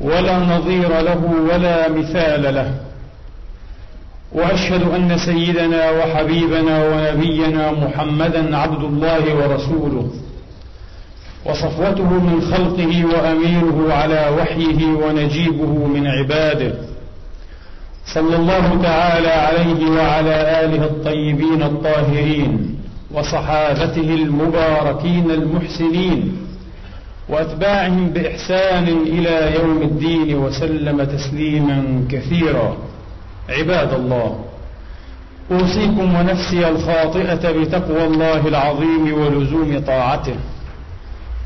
ولا نظير له ولا مثال له. وأشهد أن سيدنا وحبيبنا ونبينا محمدا عبد الله ورسوله. وصفوته من خلقه واميره على وحيه ونجيبه من عباده. صلى الله تعالى عليه وعلى آله الطيبين الطاهرين وصحابته المباركين المحسنين. واتباعهم بإحسان إلى يوم الدين وسلم تسليما كثيرا. عباد الله أوصيكم ونفسي الخاطئة بتقوى الله العظيم ولزوم طاعته.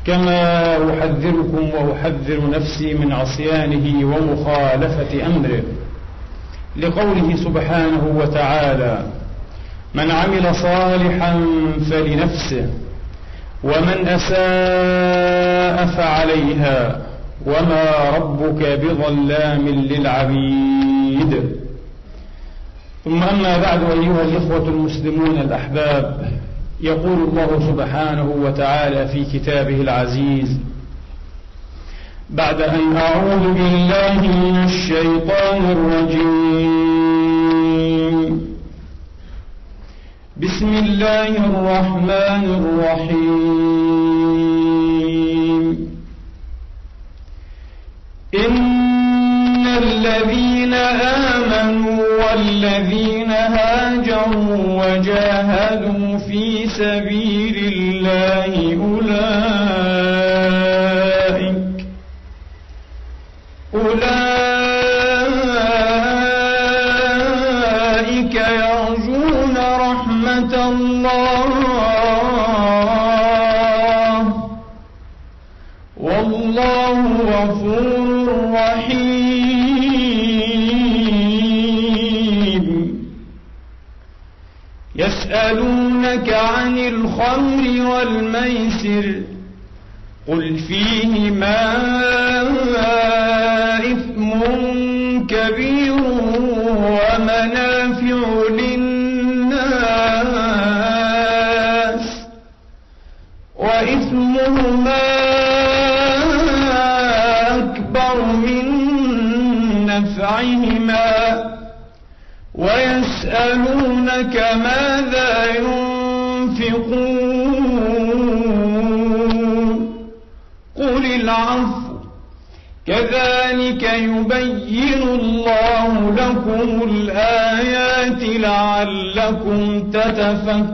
كما أحذركم وأحذر نفسي من عصيانه ومخالفة أمره. لقوله سبحانه وتعالى من عمل صالحا فلنفسه ومن أساء فعليها وما ربك بظلام للعبيد. ثم أما بعد أيها الإخوة المسلمون الأحباب يقول الله سبحانه وتعالى في كتابه العزيز بعد أن أعوذ بالله من الشيطان الرجيم. بسم الله الرحمن الرحيم. إن الذين آمنوا والذين هاجروا وجاهدوا في سبيل الله أولئك أولئك يسألونك عن الخمر والميسر قل فيهما إثم كبير ومنافع للناس وإثمهما أكبر من نفعهما ويسألونك ماذا ينفقون قل العفو. كذلك يبين الله لكم الآيات لعلكم تتفكرون.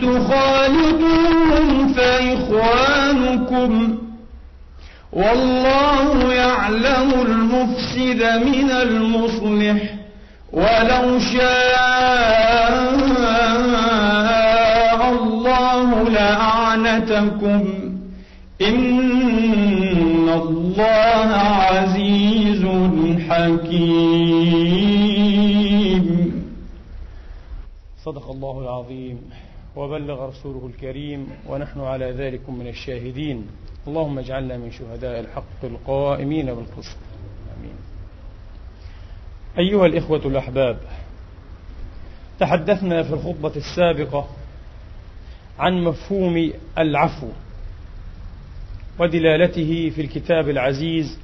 تخالطوهم فإخوانكم والله يعلم المفسد من المصلح ولو شاء الله لأعنتكم إن الله عزيز حكيم. صدق الله العظيم. وبلغ رسوله الكريم ونحن على ذلك من الشاهدين. اللهم اجعلنا من شهداء الحق القائمين بالقسط. آمين. أيها الإخوة الأحباب تحدثنا في الخطبة السابقة عن مفهوم العفو ودلالته في الكتاب العزيز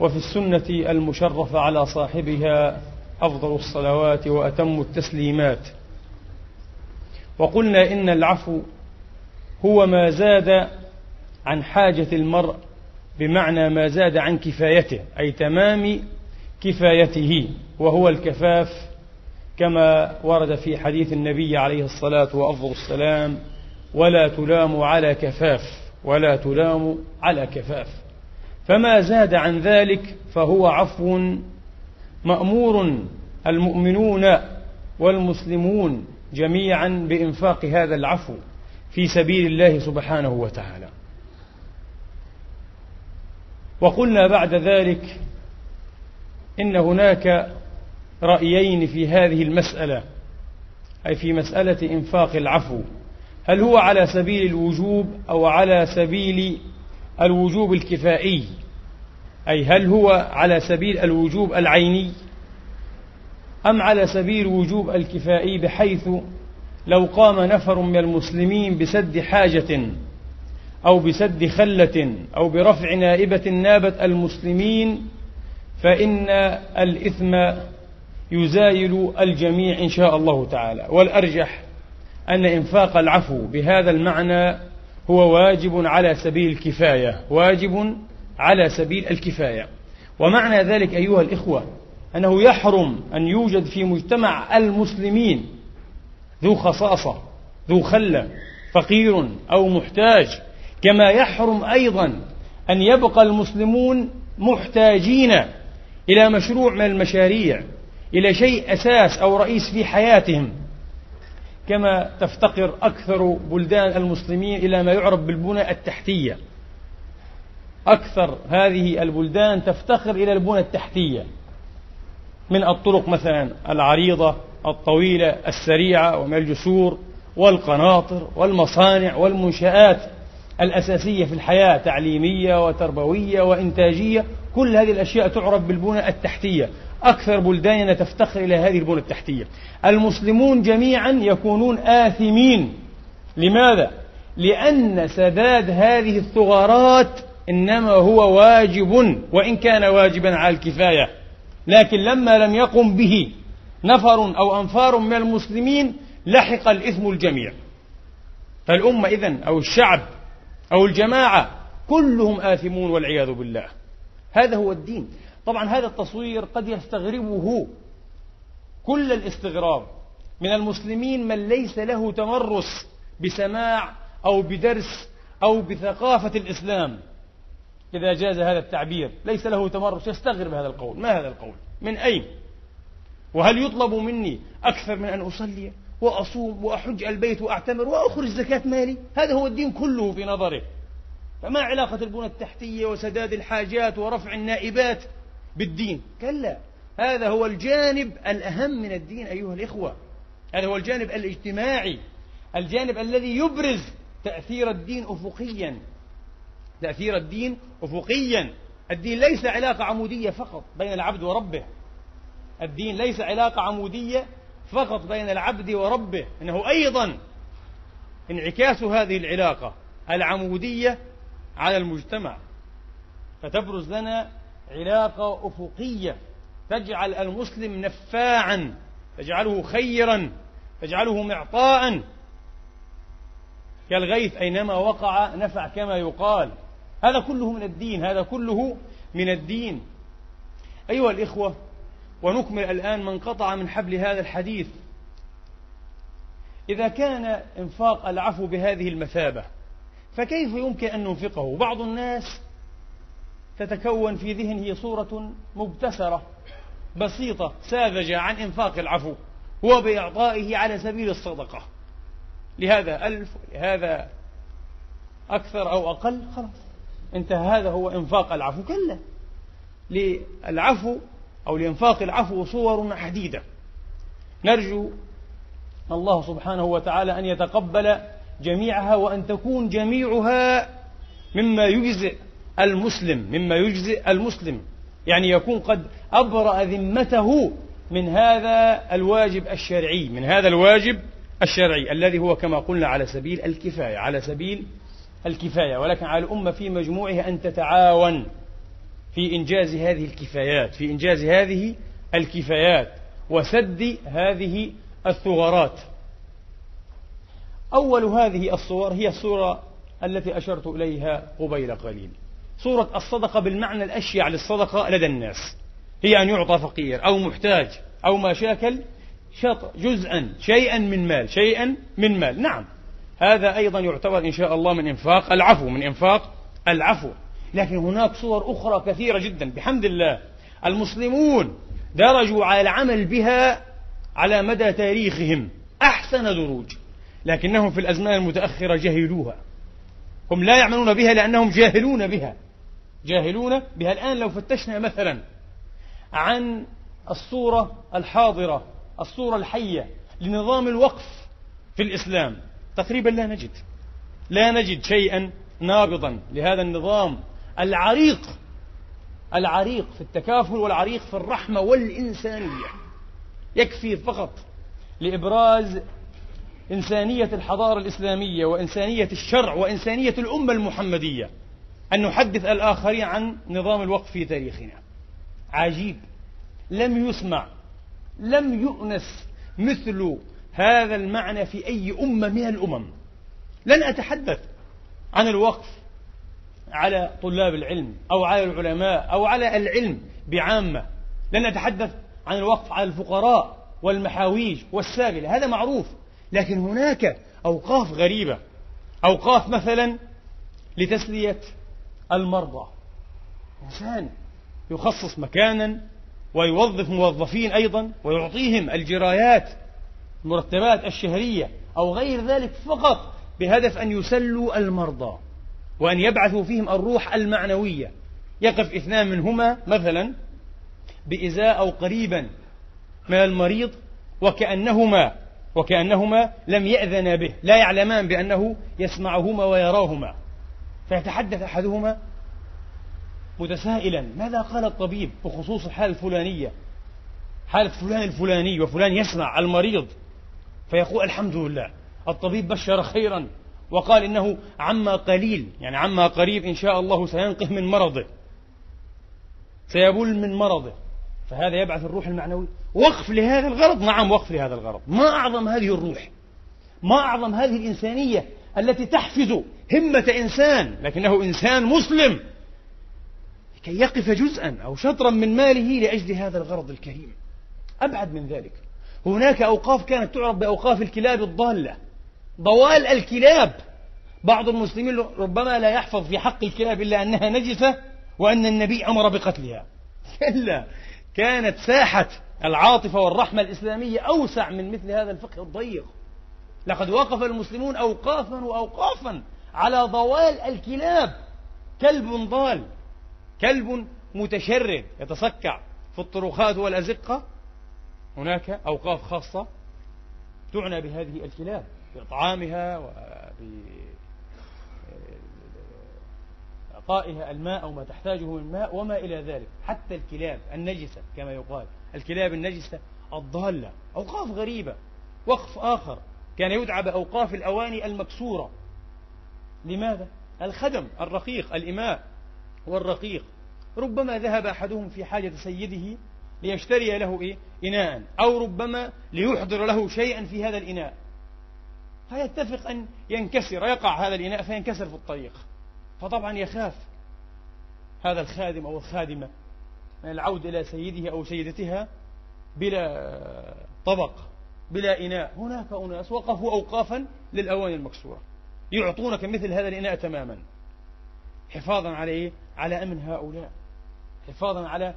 وفي السنة المشرفة على صاحبها أفضل الصلوات وأتم التسليمات. وقلنا إن العفو هو ما زاد عن حاجة المرء بمعنى ما زاد عن كفايته أي تمام كفايته وهو الكفاف كما ورد في حديث النبي عليه الصلاة وأفضل السلام ولا تلام على كفاف ولا تلام على كفاف. فما زاد عن ذلك فهو عفو مأمور المؤمنون والمسلمون جميعا بإنفاق هذا العفو في سبيل الله سبحانه وتعالى. وقلنا بعد ذلك إن هناك رأيين في هذه المسألة أي في مسألة إنفاق العفو. هل هو على سبيل الوجوب أو على سبيل الوجوب الكفائي؟ أي هل هو على سبيل الوجوب العيني؟ أم على سبيل وجوب الكفائي بحيث لو قام نفر من المسلمين بسد حاجة أو بسد خلة أو برفع نائبة نابت المسلمين فإن الإثم يزايل الجميع إن شاء الله تعالى. والأرجح أن إنفاق العفو بهذا المعنى هو واجب على سبيل الكفاية واجب على سبيل الكفاية. ومعنى ذلك أيها الإخوة أنه يحرم أن يوجد في مجتمع المسلمين ذو خصاصة ذو خلة فقير أو محتاج كما يحرم أيضا أن يبقى المسلمون محتاجين إلى مشروع من المشاريع إلى شيء أساس أو رئيس في حياتهم كما تفتقر أكثر بلدان المسلمين إلى ما يعرف بالبنى التحتية. أكثر هذه البلدان تفتقر إلى البنى التحتية. من الطرق مثلا العريضة الطويلة السريعة ومن الجسور والقناطر والمصانع والمنشآت الأساسية في الحياة تعليمية وتربوية وإنتاجية. كل هذه الأشياء تعرف بالبنى التحتية. أكثر بلداننا تفتخر إلى هذه البنى التحتية. المسلمون جميعا يكونون آثمين. لماذا؟ لأن سداد هذه الثغرات إنما هو واجب وإن كان واجبا على الكفاية. لكن لما لم يقم به نفر أو أنفار من المسلمين لحق الإثم الجميع. فالأمة إذن أو الشعب أو الجماعة كلهم آثمون والعياذ بالله. هذا هو الدين. طبعا هذا التصوير قد يستغربه كل الاستغراب من المسلمين من ليس له تمرس بسماع أو بدرس أو بثقافة الإسلام. إذا جاز هذا التعبير ليس له تمرس يستغرب هذا القول. ما هذا القول؟ من أين؟ وهل يطلب مني أكثر من أن أصلي وأصوم وأحج البيت وأعتمر وأخرج زكاة مالي؟ هذا هو الدين كله في نظره. فما علاقة البنى التحتية وسداد الحاجات ورفع النائبات بالدين؟ كلا. هذا هو الجانب الأهم من الدين أيها الإخوة. هذا هو الجانب الاجتماعي الجانب الذي يبرز تأثير الدين أفقيا. تأثير الدين أفقيا. الدين ليس علاقة عمودية فقط بين العبد وربه. الدين ليس علاقة عمودية فقط بين العبد وربه. إنه أيضا انعكاس هذه العلاقة العمودية على المجتمع. فتبرز لنا علاقة أفقية. تجعل المسلم نفاعا. تجعله خيرا. تجعله معطاء. كالغيث أينما وقع نفع كما يقال. هذا كله من الدين هذا كله من الدين. أيها الإخوة ونكمل الآن من قطع من حبل هذا الحديث. إذا كان إنفاق العفو بهذه المثابة فكيف يمكن أن ننفقه؟ بعض الناس تتكون في ذهنه صورة مبتسرة بسيطة ساذجة عن إنفاق العفو هو بإعطائه على سبيل الصدقة. لهذا ألف لهذا أكثر أو أقل خلاص. انتهى هذا هو إنفاق العفو كلا للعفو أو لإنفاق العفو صور عديدة نرجو الله سبحانه وتعالى أن يتقبل جميعها وأن تكون جميعها مما يجزئ المسلم مما يجزئ المسلم. يعني يكون قد أبرأ ذمته من هذا الواجب الشرعي من هذا الواجب الشرعي الذي هو كما قلنا على سبيل الكفاية على سبيل الكفاية ولكن على الأمة في مجموعها أن تتعاون في إنجاز هذه الكفايات في إنجاز هذه الكفايات وسد هذه الثغرات. أول هذه الصور هي الصورة التي أشرت إليها قبيل قليل. صورة الصدقة بالمعنى الأشيع للصدقة لدى الناس. هي أن يعطى فقير أو محتاج أو ما شاكل شط جزءا شيئا من مال شيئا من مال. نعم. هذا أيضا يعتبر إن شاء الله من إنفاق العفو من إنفاق العفو. لكن هناك صور أخرى كثيرة جدا. بحمد الله المسلمون درجوا على العمل بها على مدى تاريخهم. أحسن دروج. لكنهم في الأزمان المتأخرة جهلوها. هم لا يعملون بها لأنهم جاهلون بها. جاهلون بها. الآن لو فتشنا مثلا عن الصورة الحاضرة الصورة الحية لنظام الوقف في الإسلام. تقريبا لا نجد. لا نجد شيئا نابضا لهذا النظام العريق العريق في التكافل والعريق في الرحمة والإنسانية. يكفي فقط لإبراز إنسانية الحضارة الإسلامية وإنسانية الشرع وإنسانية الأمة المحمدية. أن نحدث الآخرين عن نظام الوقف في تاريخنا. عجيب. لم يسمع لم يؤنس مثل هذا المعنى في أي أمة من الأمم. لن أتحدث عن الوقف على طلاب العلم أو على العلماء أو على العلم بعامة. لن أتحدث عن الوقف على الفقراء والمحاويج والسابلة. هذا معروف. لكن هناك أوقاف غريبة. أوقاف مثلا لتسلية المرضى. إنسان يخصص مكانا ويوظف موظفين أيضا ويعطيهم الجرايات المرتبات الشهرية أو غير ذلك فقط بهدف أن يسلوا المرضى وأن يبعثوا فيهم الروح المعنوية. يقف اثنان منهما مثلا بإزاء أو قريبا من المريض وكأنهما وكأنهما لم يأذنا به لا يعلمان بأنه يسمعهما ويراهما. فيتحدث أحدهما متسائلا ماذا قال الطبيب بخصوص الحالة الفلانية؟ حالة فلان الفلاني وفلان يسمع المريض. فيقول الحمد لله. الطبيب بشر خيرا وقال إنه عما قليل يعني عما قريب إن شاء الله سينقذ من مرضه. سيبل من مرضه. فهذا يبعث الروح المعنوي. وقف لهذا الغرض؟ نعم وقف لهذا الغرض. ما أعظم هذه الروح؟ ما أعظم هذه الإنسانية التي تحفز همة إنسان لكنه إنسان مسلم كي يقف جزءا أو شطرا من ماله لأجل هذا الغرض الكريم. أبعد من ذلك. هناك أوقاف كانت تعرف بأوقاف الكلاب الضالة. ضوال الكلاب. بعض المسلمين ربما لا يحفظ في حق الكلاب إلا أنها نجسة وأن النبي أمر بقتلها. كلا. كانت ساحة العاطفة والرحمة الإسلامية أوسع من مثل هذا الفقه الضيق. لقد وقف المسلمون أوقافا وأوقافا على ضوال الكلاب. كلب ضال. كلب متشرد يتصكع في الطرقات والأزقة. هناك أوقاف خاصة تعنى بهذه الكلاب بإطعامها وبإعطائها الماء أو ما تحتاجه من ماء وما إلى ذلك. حتى الكلاب النجسة كما يقال الكلاب النجسة الضالة أوقاف غريبة. وقف آخر كان يدعى بأوقاف الأواني المكسورة. لماذا؟ الخدم الرقيق الإماء والرقيق. ربما ذهب أحدهم في حاجة سيده ليشتري له إيه؟ إناء. أو ربما ليحضر له شيئا في هذا الإناء. فيتفق أن ينكسر يقع هذا الإناء فينكسر في الطريق. فطبعا يخاف هذا الخادم أو الخادمة من العود إلى سيده أو سيدتها بلا طبق بلا إناء. هناك أناس وقفوا أوقافا للأواني المكسورة. يعطونك مثل هذا الإناء تماما. حفاظا على إيه؟ على أمن هؤلاء. حفاظا على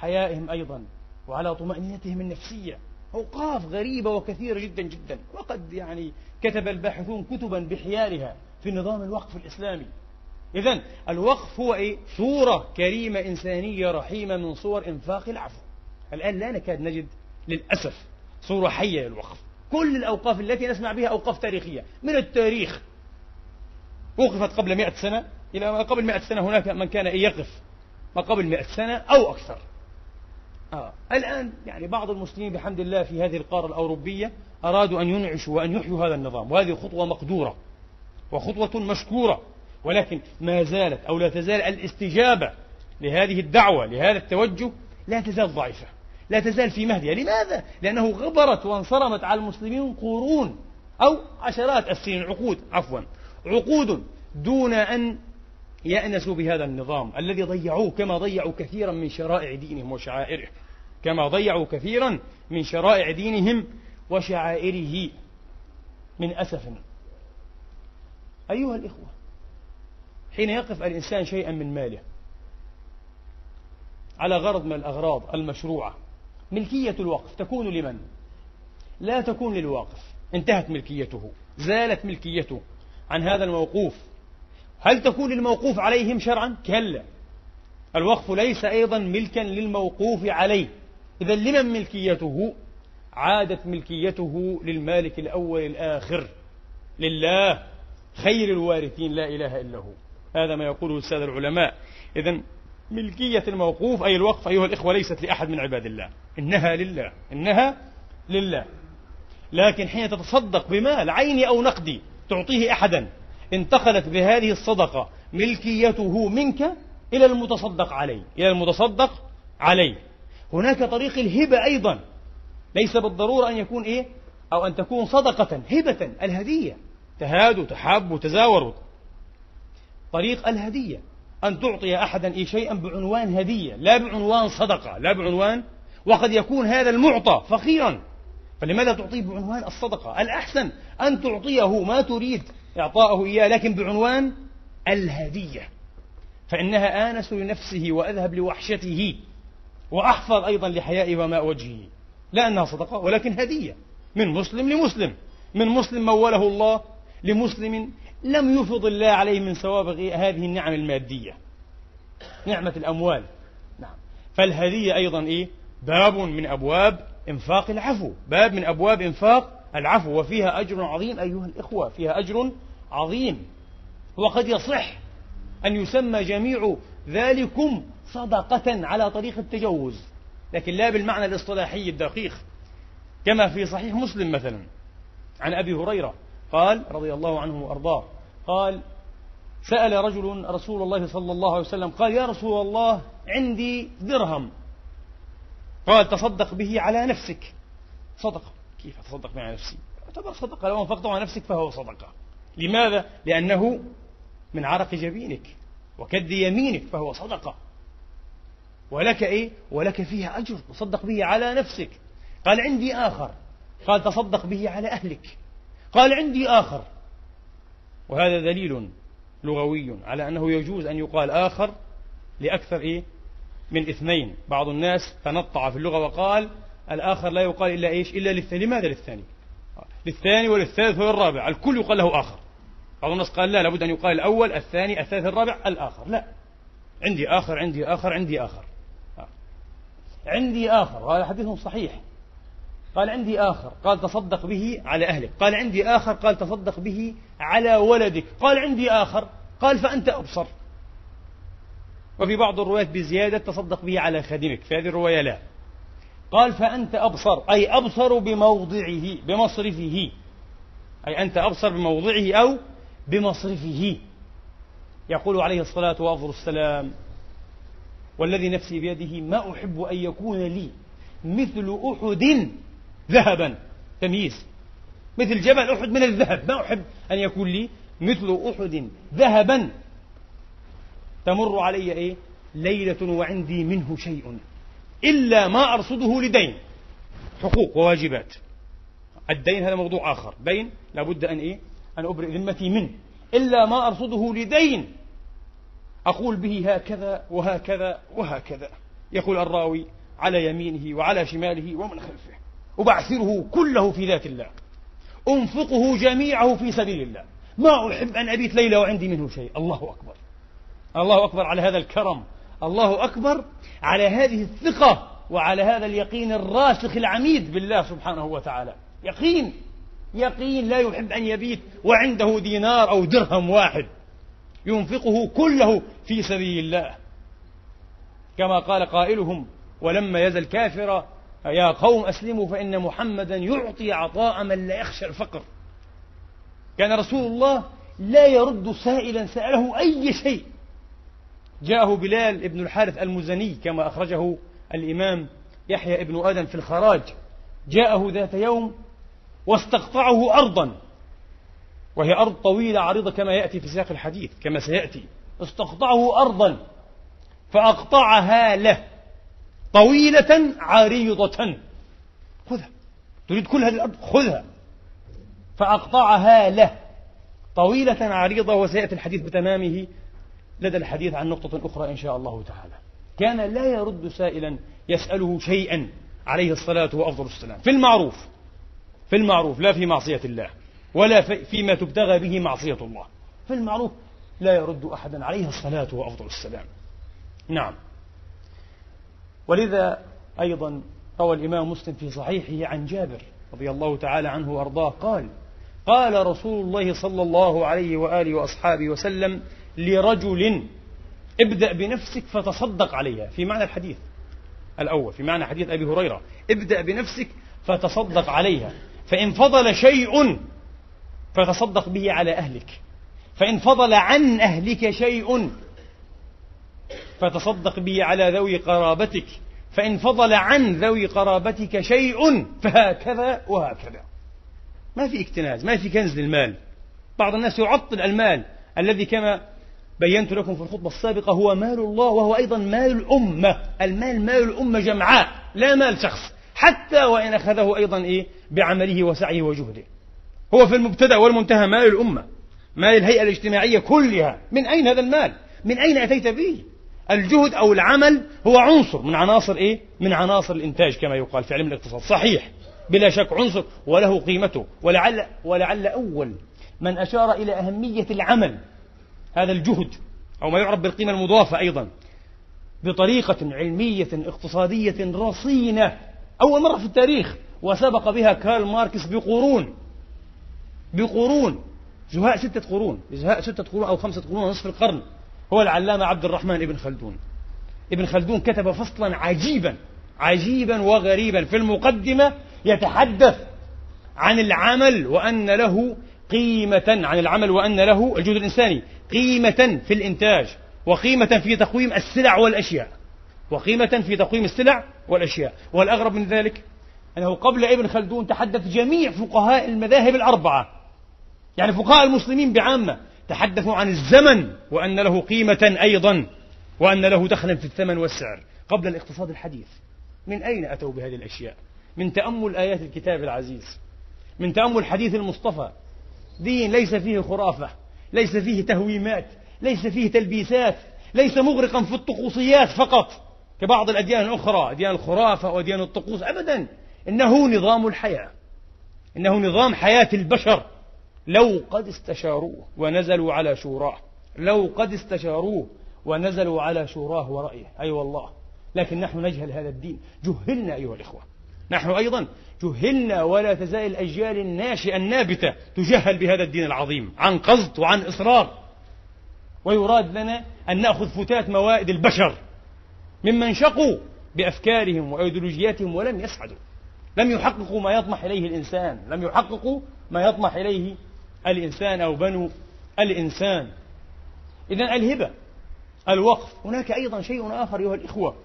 حيائهم أيضا وعلى طمأنينتهم النفسية. أوقاف غريبة وكثيرة جدا جدا. وقد يعني كتب الباحثون كتبا بحيالها في نظام الوقف الإسلامي. إذا الوقف هو إيه؟ صورة كريمة إنسانية رحيمة من صور إنفاق العفو. الآن لا نكاد نجد للأسف صورة حية للوقف. كل الأوقاف التي نسمع بها أوقاف تاريخية من التاريخ. وقفت قبل مئة سنة. إلى ما قبل مئة سنة هناك من كان يقف. ما قبل مئة سنة أو أكثر. آه. الآن يعني بعض المسلمين بحمد الله في هذه القارة الأوروبية أرادوا أن ينعشوا وأن يحيوا هذا النظام وهذه خطوة مقدورة وخطوة مشكورة ولكن ما زالت أو لا تزال الاستجابة لهذه الدعوة لهذا التوجه لا تزال ضعيفة لا تزال في مهدها لماذا؟ لأنه غبرت وانصرمت على المسلمين قرون أو عشرات السنين عقود عفوا عقود دون أن يأنسوا بهذا النظام الذي ضيعوه كما ضيعوا كثيرا من شرائع دينهم وشعائره كما ضيعوا كثيرا من شرائع دينهم وشعائره من أسف أيها الإخوة حين يقف الإنسان شيئا من ماله على غرض من الأغراض المشروعة ملكية الوقف تكون لمن؟ لا تكون للواقف انتهت ملكيته زالت ملكيته عن هذا الموقوف هل تكون للموقوف عليهم شرعا؟ كلا. الوقف ليس أيضا ملكا للموقوف عليه. إذا لمن ملكيته؟ عادت ملكيته للمالك الأول الآخر. لله. خير الوارثين. لا إله إلا هو. هذا ما يقوله السادة العلماء. إذا ملكية الموقوف أي الوقف أيها الإخوة ليست لأحد من عباد الله. إنها لله. إنها لله. لكن حين تتصدق بمال عيني أو نقدي تعطيه أحدا. انتقلت بهذه الصدقة ملكيته منك إلى المتصدق عليه إلى المتصدق عليه. هناك طريق الهبة أيضا. ليس بالضرورة أن يكون إيه؟ أو أن تكون صدقة هبة الهدية. تهادوا تحابوا تزاوروا طريق الهدية. أن تعطي أحدا إيه شيئا بعنوان هدية لا بعنوان صدقة لا بعنوان. وقد يكون هذا المعطى فقيرا. فلماذا تعطيه بعنوان الصدقة؟ الأحسن أن تعطيه ما تريد. إعطاءه إياه لكن بعنوان الهدية. فإنها آنس لنفسه وأذهب لوحشته وأحفظ أيضا لحيائه وماء وجهه لا أنها صدقة ولكن هدية. من مسلم لمسلم. من مسلم موله الله لمسلم لم يفض الله عليه من سوابغ هذه النعم المادية. نعمة الأموال. نعم. فالهدية أيضا إيه؟ باب من أبواب إنفاق العفو. باب من أبواب إنفاق العفو وفيها أجر عظيم أيها الإخوة فيها أجر عظيم. وقد يصح أن يسمى جميع ذلكم صدقة على طريق التجوز. لكن لا بالمعنى الاصطلاحي الدقيق كما في صحيح مسلم مثلا عن أبي هريرة قال رضي الله عنه وأرضاه قال سأل رجل رسول الله صلى الله عليه وسلم قال يا رسول الله عندي درهم. قال تصدق به على نفسك. صدقة كيف أتصدق على نفسي؟ يعتبر صدقة لو أنفقته على نفسك فهو صدقة. لماذا؟ لأنه من عرق جبينك وكد يمينك فهو صدقة. ولك إيه؟ ولك فيها أجر تصدق به على نفسك. قال عندي آخر. قال تصدق به على أهلك. قال عندي آخر. وهذا دليل لغوي على أنه يجوز أن يقال آخر لأكثر إيه؟ من اثنين. بعض الناس تنطع في اللغة وقال الآخر لا يقال إلا إيش؟ إلا للثاني. لماذا للثاني؟ للثاني وللثالث والرابع الكل يقال له آخر. بعض الناس قال لا لابد أن يقال الأول الثاني الثالث الرابع الآخر. لا. عندي آخر عندي آخر عندي آخر. عندي آخر. وهذا حديث صحيح. قال عندي آخر. قال تصدق به على أهلك. قال عندي آخر. قال تصدق به على ولدك. قال عندي آخر. قال فأنت أبصر. وفي بعض الروايات بزيادة تصدق به على خادمك. في هذه الرواية لا. قال فأنت أبصر أي أبصر بموضعه بمصرفه. أي أنت أبصر بموضعه أو بمصرفه. يقول عليه الصلاة والسلام والذي نفسي بيده ما أحب أن يكون لي مثل أحد ذهبا. تمييز. مثل جبل أحد من الذهب. ما أحب أن يكون لي مثل أحد ذهبا. تمر علي إيه؟ ليلة وعندي منه شيء. إلا ما أرصده لدين. حقوق وواجبات. الدين هذا موضوع آخر. دين لابد أن إيه؟ أن أبرئ ذمتي منه. إلا ما أرصده لدين. أقول به هكذا وهكذا وهكذا. يقول الراوي على يمينه وعلى شماله ومن خلفه. أبعثره كله في ذات الله. أنفقه جميعه في سبيل الله. ما أحب أن أبيت ليلة وعندي منه شيء. الله أكبر. الله أكبر على هذا الكرم. الله أكبر على هذه الثقة وعلى هذا اليقين الراسخ العميد بالله سبحانه وتعالى. يقين يقين لا يحب أن يبيت وعنده دينار أو درهم واحد ينفقه كله في سبيل الله. كما قال قائلهم ولما يزل كافرا يا قوم أسلموا فإن محمدا يعطي عطاء من لا يخشى الفقر. كان رسول الله لا يرد سائلا سأله أي شيء جاءه بلال ابن الحارث المزني كما أخرجه الإمام يحيى ابن آدم في الخراج. جاءه ذات يوم واستقطعه أرضا. وهي أرض طويلة عريضة كما يأتي في سياق الحديث كما سيأتي. استقطعه أرضا فأقطعها له. طويلة عريضة. خذها. تريد كل هذه الأرض؟ خذها. فأقطعها له. طويلة عريضة وسيأتي الحديث بتمامه. لدى الحديث عن نقطة أخرى إن شاء الله تعالى. كان لا يرد سائلا يسأله شيئا عليه الصلاة وأفضل السلام. في المعروف في المعروف لا في معصية الله ولا فيما تبتغى به معصية الله. في المعروف لا يرد أحدا عليه الصلاة وأفضل السلام. نعم. ولذا أيضا روى الإمام مسلم في صحيحه عن جابر رضي الله تعالى عنه وأرضاه قال قال رسول الله صلى الله عليه وآله وأصحابه وسلم لرجل ابدأ بنفسك فتصدق عليها. في معنى الحديث الأول في معنى حديث أبي هريرة ابدأ بنفسك فتصدق عليها. فإن فضل شيء فتصدق به على أهلك. فإن فضل عن أهلك شيء فتصدق به على ذوي قرابتك. فإن فضل عن ذوي قرابتك شيء فهكذا وهكذا. ما في اكتناز ما في كنز للمال. بعض الناس يعطل المال الذي كما بينت لكم في الخطبة السابقة هو مال الله وهو أيضا مال الأمة. المال مال الأمة جمعاء لا مال شخص. حتى وإن أخذه أيضا إيه؟ بعمله وسعيه وجهده. هو في المبتدأ والمنتهى مال الأمة مال الهيئة الاجتماعية كلها. من أين هذا المال؟ من أين أتيت به؟ الجهد أو العمل هو عنصر من عناصر إيه؟ من عناصر الإنتاج كما يقال في علم الاقتصاد. صحيح بلا شك عنصر وله قيمته. ولعل ولعل أول من أشار إلى أهمية العمل هذا الجهد أو ما يعرف بالقيمة المضافة أيضا بطريقة علمية اقتصادية رصينة. أول مرة في التاريخ وسبق بها كارل ماركس بقرون. بقرون. زهاء ستة قرون. زهاء ستة قرون أو خمسة قرون ونصف القرن. هو العلامة عبد الرحمن ابن خلدون. ابن خلدون كتب فصلا عجيبا عجيبا وغريبا. في المقدمة يتحدث عن العمل وأن له قيمة عن العمل وأن له الجهد الإنساني. قيمة في الإنتاج وقيمة في تقويم السلع والأشياء. وقيمة في تقويم السلع والأشياء. والأغرب من ذلك أنه قبل ابن خلدون تحدث جميع فقهاء المذاهب الأربعة. يعني فقهاء المسلمين بعامة تحدثوا عن الزمن وأن له قيمة أيضا وأن له دخلا في الثمن والسعر. قبل الاقتصاد الحديث. من أين أتوا بهذه الأشياء؟ من تأمل آيات الكتاب العزيز. من تأمل حديث المصطفى. دين ليس فيه خرافة. ليس فيه تهويمات ليس فيه تلبيسات ليس مغرقا في الطقوسيات فقط. كبعض الأديان الأخرى أديان الخرافة وأديان الطقوس أبدا. إنه نظام الحياة. إنه نظام حياة البشر. لو قد استشاروه ونزلوا على شوراه. لو قد استشاروه ونزلوا على شوراه ورأيه. أي أيوة والله. لكن نحن نجهل هذا الدين. جهلنا أيها الإخوة. نحن أيضا جهلنا ولا تزال الأجيال الناشئة النابتة تجهل بهذا الدين العظيم عن قصد وعن إصرار. ويراد لنا أن نأخذ فتات موائد البشر ممن شقوا بأفكارهم وأيديولوجياتهم ولم يسعدوا. لم يحققوا ما يطمح إليه الإنسان لم يحققوا ما يطمح إليه الإنسان أو بنو الإنسان. إذا الهبة الوقف. هناك أيضا شيء آخر أيها الإخوة.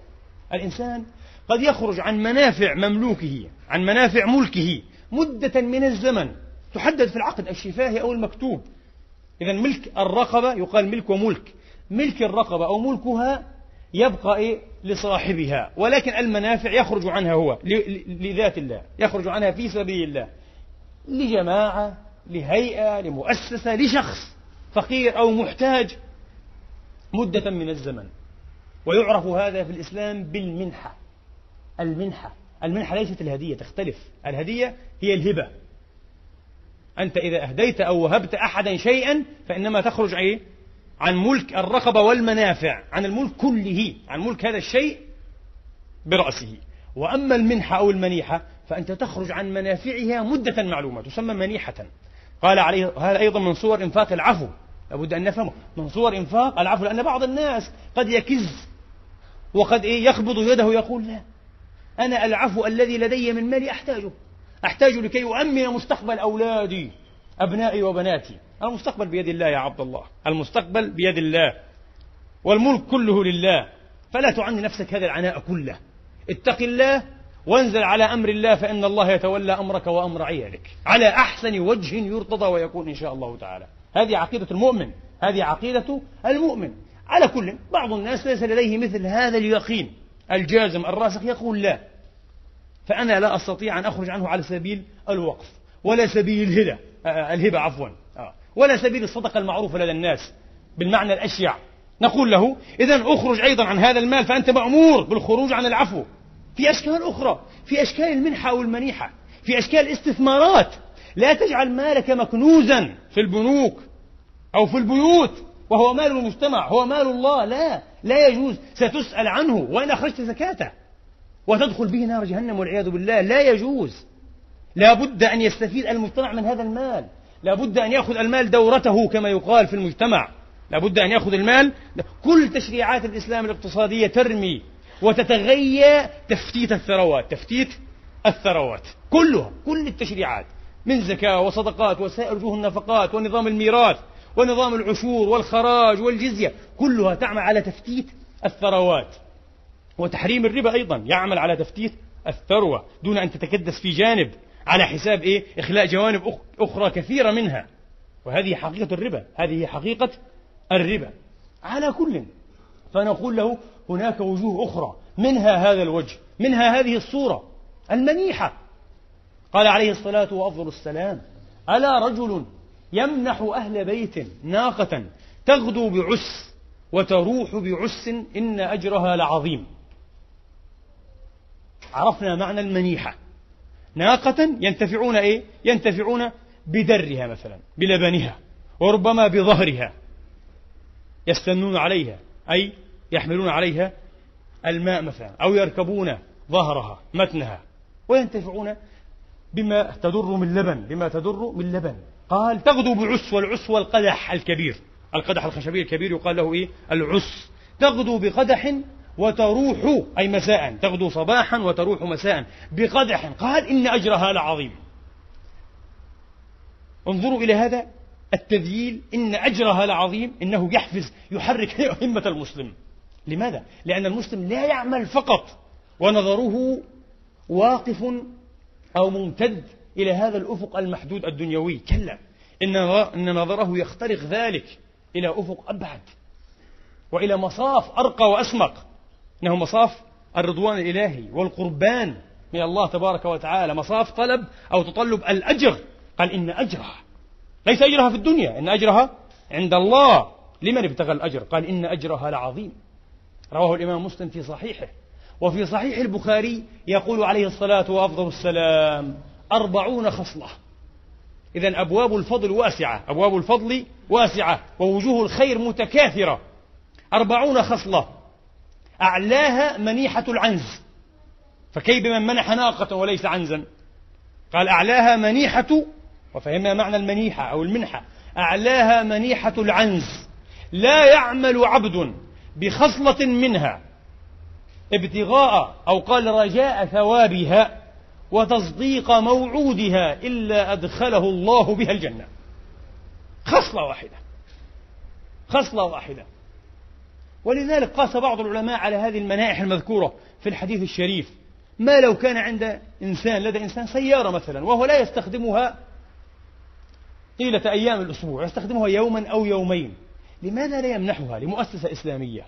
الإنسان قد يخرج عن منافع مملوكه عن منافع ملكه مدة من الزمن. تحدد في العقد الشفاهي أو المكتوب. إذا ملك الرقبة يقال ملك وملك. ملك الرقبة أو ملكها يبقى إيه؟ لصاحبها. ولكن المنافع يخرج عنها هو لذات الله. يخرج عنها في سبيل الله. لجماعة لهيئة لمؤسسة لشخص فقير أو محتاج مدة من الزمن. ويعرف هذا في الإسلام بالمنحة. المنحة. المنحة ليست الهدية تختلف. الهدية هي الهبة. أنت إذا أهديت أو وهبت أحدا شيئا فإنما تخرج إيه؟ عن ملك الرقبة والمنافع عن الملك كله عن ملك هذا الشيء برأسه. وأما المنحة أو المنيحة فأنت تخرج عن منافعها مدة معلومة تسمى منيحة. قال عليه هذا أيضا من صور إنفاق العفو. لابد أن نفهمه. من صور إنفاق العفو لأن بعض الناس قد يكز وقد إيه؟ يقبض يده ويقول لا. أنا العفو الذي لدي من مالي أحتاجه. أحتاج لكي أؤمن مستقبل أولادي أبنائي وبناتي. المستقبل بيد الله يا عبد الله. المستقبل بيد الله. والملك كله لله. فلا تعني نفسك هذا العناء كله. اتق الله وانزل على أمر الله فإن الله يتولى أمرك وأمر عيالك. على أحسن وجه يرتضى ويكون إن شاء الله تعالى. هذه عقيدة المؤمن. هذه عقيدة المؤمن. على كل بعض الناس ليس لديه مثل هذا اليقين. الجازم الراسخ يقول لا. فأنا لا أستطيع أن أخرج عنه على سبيل الوقف ولا سبيل الهبة آه، الهبة عفوا آه، ولا سبيل الصدقة المعروفة لدى الناس بالمعنى الأشيع. نقول له إذا أخرج أيضا عن هذا المال فأنت مأمور بالخروج عن العفو. في أشكال أخرى في أشكال المنحة أو المنيحة في أشكال الاستثمارات. لا تجعل مالك مكنوزا في البنوك أو في البيوت. وهو مال المجتمع هو مال الله لا لا يجوز. ستسأل عنه وإن أخرجت زكاته وتدخل به نار جهنم والعياذ بالله. لا يجوز. لا بد أن يستفيد المجتمع من هذا المال. لا بد أن يأخذ المال دورته كما يقال في المجتمع. لا بد أن يأخذ المال. كل تشريعات الإسلام الاقتصادية ترمي وتتغيى تفتيت الثروات تفتيت الثروات كلها كل التشريعات من زكاة وصدقات وسائر وجوه النفقات ونظام الميراث. ونظام العشور والخراج والجزية كلها تعمل على تفتيت الثروات. وتحريم الربا أيضا يعمل على تفتيت الثروة دون أن تتكدس في جانب على حساب إيه؟ إخلاء جوانب أخرى كثيرة منها. وهذه حقيقة الربا هذه حقيقة الربا. على كل فنقول له هناك وجوه أخرى منها هذا الوجه منها هذه الصورة المنيحة. قال عليه الصلاة وأفضل السلام ألا رجل يمنح أهل بيت ناقة تغدو بعس وتروح بعس إن أجرها لعظيم. عرفنا معنى المنيحة. ناقة ينتفعون إيه؟ ينتفعون بدرها مثلا بلبنها وربما بظهرها. يستنون عليها أي يحملون عليها الماء مثلا أو يركبون ظهرها متنها. وينتفعون بما تدر من لبن بما تدر من لبن. قال تغدو بعس والعس والقدح الكبير. القدح الخشبي الكبير يقال له إيه؟ العس. تغدو بقدح وتروح أي مساء. تغدو صباحا وتروح مساء بقدح. قال إن أجرها لعظيم. انظروا إلى هذا التذييل. إن أجرها لعظيم. إنه يحفز يحرك همة المسلم. لماذا؟ لأن المسلم لا يعمل فقط ونظره واقف أو ممتد إلى هذا الأفق المحدود الدنيوي. كلا. إن نظره يخترق ذلك إلى أفق أبعد وإلى مصاف أرقى وأسمق. إنه مصاف الرضوان الإلهي والقربان من الله تبارك وتعالى. مصاف طلب أو تطلب الأجر. قال إن أجرها. ليس أجرها في الدنيا. إن أجرها عند الله. لمن ابتغى الأجر؟ قال إن أجرها لعظيم رواه الإمام مسلم في صحيحه. وفي صحيح البخاري يقول عليه الصلاة وأفضل السلام أربعون خصلة. إذا أبواب الفضل واسعة. أبواب الفضل واسعة. ووجوه الخير متكاثرة. أربعون خصلة. أعلاها منيحة العنز. فكيف بمن منح ناقة وليس عنزا؟ قال أعلاها منيحة وفهمنا معنى المنيحة أو المنحة. أعلاها منيحة العنز. لا يعمل عبد بخصلة منها. ابتغاء أو قال رجاء ثوابها. وتصديق موعودها إلا أدخله الله بها الجنة. خصلة واحدة. خصلة واحدة. ولذلك قاس بعض العلماء على هذه المنائح المذكورة في الحديث الشريف. ما لو كان عند إنسان لدى إنسان سيارة مثلا وهو لا يستخدمها طيلة أيام الأسبوع يستخدمها يوما أو يومين. لماذا لا يمنحها لمؤسسة إسلامية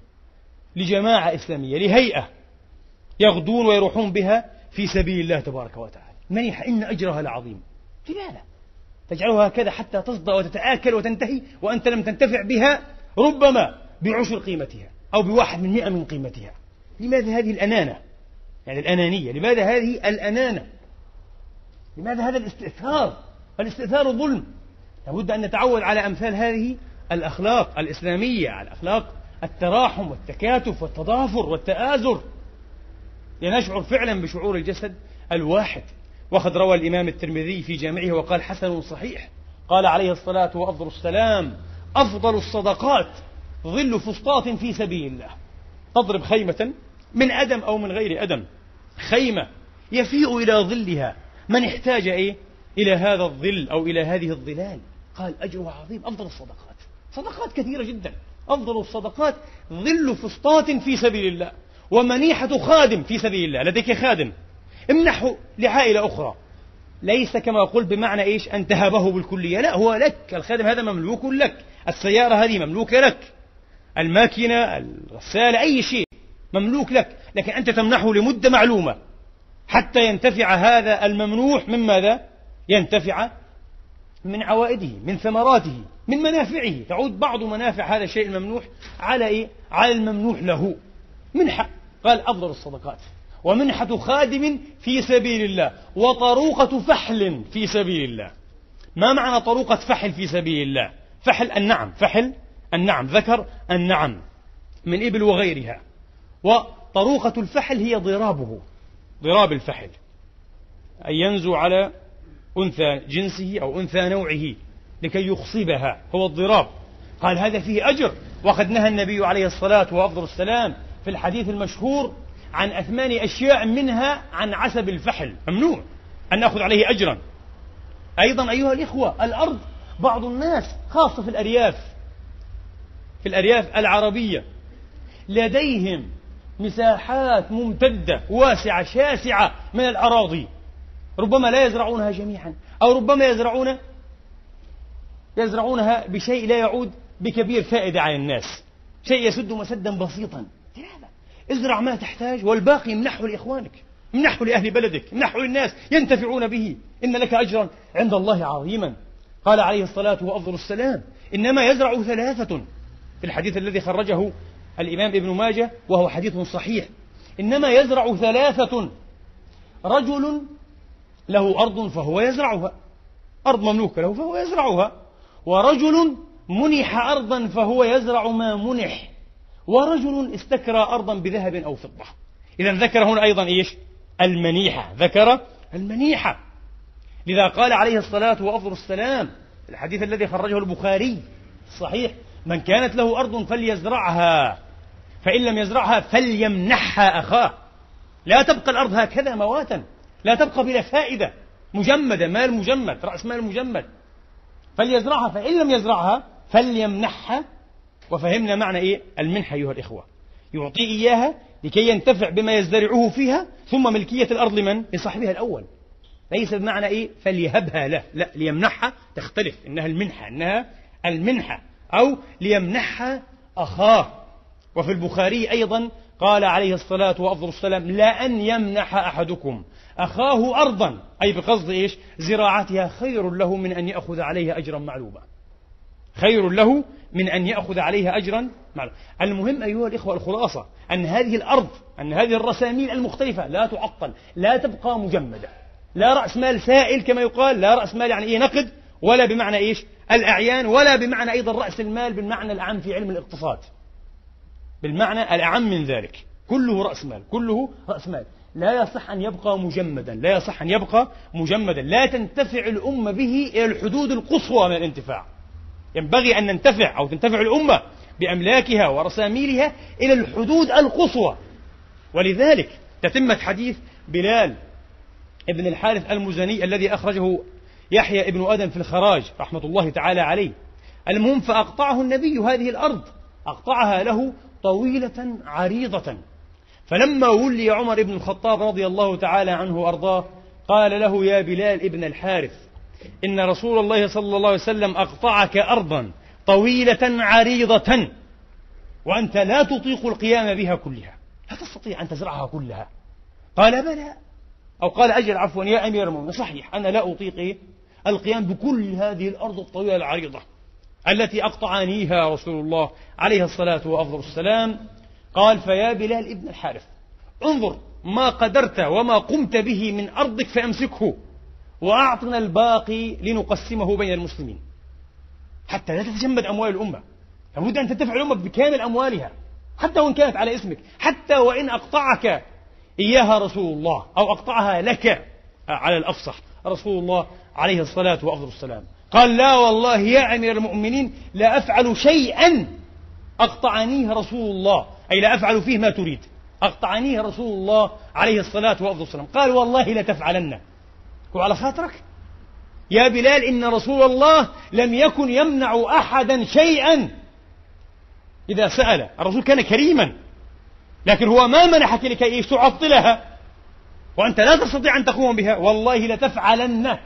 لجماعة إسلامية لهيئة يغدون ويروحون بها في سبيل الله تبارك وتعالى. منيحة إن أجرها لعظيم. لماذا تجعلها هكذا حتى تصدى وتتآكل وتنتهي وأنت لم تنتفع بها ربما بعشر قيمتها أو بواحد من مئة من قيمتها. لماذا هذه الأنانة؟ يعني الأنانية. لماذا هذه الأنانة؟ لماذا هذا الاستئثار؟ الاستئثار ظلم. لابد أن نتعود على أمثال هذه الأخلاق الإسلامية على أخلاق التراحم والتكاتف والتضافر والتآزر. لنشعر فعلا بشعور الجسد الواحد. وقد روى الإمام الترمذي في جامعه وقال حسن صحيح. قال عليه الصلاة وأفضل السلام أفضل الصدقات ظل فسطاط في سبيل الله. تضرب خيمة من أدم أو من غير أدم. خيمة يفيء إلى ظلها. من احتاج إيه؟ إلى هذا الظل أو إلى هذه الظلال. قال أجرها عظيم أفضل الصدقات. صدقات كثيرة جدا. أفضل الصدقات ظل فسطاط في سبيل الله. ومنيحة خادم في سبيل الله. لديك خادم. امنحه لعائلة أخرى. ليس كما قلت بمعنى إيش؟ أن تهبه بالكلية. لا هو لك. الخادم هذا مملوك لك. السيارة هذه مملوكة لك. الماكينة الغسالة أي شيء مملوك لك. لكن أنت تمنحه لمدة معلومة. حتى ينتفع هذا الممنوح من ماذا؟ ينتفع من عوائده من ثمراته من منافعه. تعود بعض منافع هذا الشيء الممنوح على إيه؟ على الممنوح له. منحة قال أفضل الصدقات. ومنحة خادم في سبيل الله. وطروقة فحل في سبيل الله. ما معنى طروقة فحل في سبيل الله؟ فحل النعم. فحل النعم. ذكر النعم من إبل وغيرها. وطروقة الفحل هي ضرابه. ضراب الفحل. أن ينزو على أنثى جنسه أو أنثى نوعه لكي يخصبها. هو الضراب. قال هذا فيه أجر. وقد نهى النبي عليه الصلاة وأفضل السلام في الحديث المشهور عن أثمان أشياء منها عن عسب الفحل. ممنوع أن نأخذ عليه أجرا. أيضا أيها الإخوة الأرض بعض الناس خاصة في الأرياف في الأرياف العربية لديهم مساحات ممتدة واسعة شاسعة من الأراضي. ربما لا يزرعونها جميعا أو ربما يزرعون يزرعونها بشيء لا يعود بكبير فائدة على الناس. شيء يسد مسدا بسيطا. ازرع ما تحتاج والباقي امنحه لإخوانك امنحه لأهل بلدك امنحه للناس ينتفعون به. إن لك أجرا عند الله عظيما. قال عليه الصلاة وأفضل السلام. إنما يزرع ثلاثة في الحديث الذي خرجه الإمام ابن ماجه وهو حديث صحيح. إنما يزرع ثلاثة رجل له أرض فهو يزرعها أرض مملوكة له فهو يزرعها ورجل منح أرضا فهو يزرع ما منح. ورجل استكرى أرضا بذهب أو فضة. إذا ذكر هنا أيضا إيش؟ المنيحة. ذكر المنيحة. لذا قال عليه الصلاة وأفضل السلام الحديث الذي خرجه البخاري صحيح من كانت له أرض فليزرعها. فإن لم يزرعها فليمنحها أخاه. لا تبقى الأرض هكذا مواتا. لا تبقى بلا فائدة. مجمدة مال مجمد رأس مال مجمد. فليزرعها. فإن لم يزرعها فليمنحها وفهمنا معنى إيه؟ المنحة أيها الإخوة. يعطي إياها لكي ينتفع بما يزرعه فيها ثم ملكية الأرض لمن؟ لصاحبها الأول. ليس بمعنى إيه؟ فليهبها له. لا ليمنحها. تختلف إنها المنحة إنها المنحة. أو ليمنحها أخاه. وفي البخاري أيضا قال عليه الصلاة وأفضل السلام لا أن يمنح أحدكم أخاه أرضا. أي بقصد إيش؟ زراعتها خير له من أن يأخذ عليها أجرا معلوما خير له من أن يأخذ عليها أجرا. المهم أيها الإخوة الخلاصة أن هذه الأرض أن هذه الرساميل المختلفة لا تعطل لا تبقى مجمدة. لا رأس مال سائل كما يقال لا رأس مال يعني إيه نقد ولا بمعنى إيش؟ الأعيان ولا بمعنى أيضا رأس المال بالمعنى الأعم في علم الاقتصاد. بالمعنى الأعم من ذلك. كله رأس مال كله رأس مال. لا يصح أن يبقى مجمدا لا يصح أن يبقى مجمدا. لا تنتفع الأمة به إلى الحدود القصوى من الانتفاع. ينبغي أن ننتفع أو تنتفع الأمة بأملاكها ورساميلها إلى الحدود القصوى. ولذلك تتمة حديث بلال ابن الحارث المزني الذي أخرجه يحيى ابن آدم في الخراج رحمة الله تعالى عليه. المهم فأقطعه النبي هذه الأرض أقطعها له طويلة عريضة. فلما ولي عمر بن الخطاب رضي الله تعالى عنه وأرضاه قال له يا بلال ابن الحارث إن رسول الله صلى الله عليه وسلم أقطعك أرضا طويلة عريضة وأنت لا تطيق القيام بها كلها. لا تستطيع أن تزرعها كلها. قال بلى. أو قال أجل عفوا يا أمير المؤمنين صحيح أنا لا أطيق القيام بكل هذه الأرض الطويلة العريضة التي أقطعنيها رسول الله عليه الصلاة وأفضل السلام. قال فيا بلال ابن الحارث انظر ما قدرت وما قمت به من أرضك فأمسكه. وأعطنا الباقي لنقسمه بين المسلمين. حتى لا تتجمد أموال الأمة. لابد أن تدفع الأمة بكامل أموالها. حتى وإن كانت على اسمك. حتى وإن أقطعك. إياها رسول الله. أو أقطعها لك. على الأفصح. رسول الله عليه الصلاة وأفضل السلام. قال لا والله يا أمير المؤمنين لا أفعل شيئا أقطعنيه رسول الله. أي لا أفعل فيه ما تريد. أقطعنيه رسول الله عليه الصلاة وأفضل السلام. قال والله لتفعلن وعلى خاطرك. يا بلال إن رسول الله لم يكن يمنع أحدا شيئا. إذا سأل الرسول كان كريما. لكن هو ما منحك لكي تعطلها. وأنت لا تستطيع أن تقوم بها. والله لتفعلن.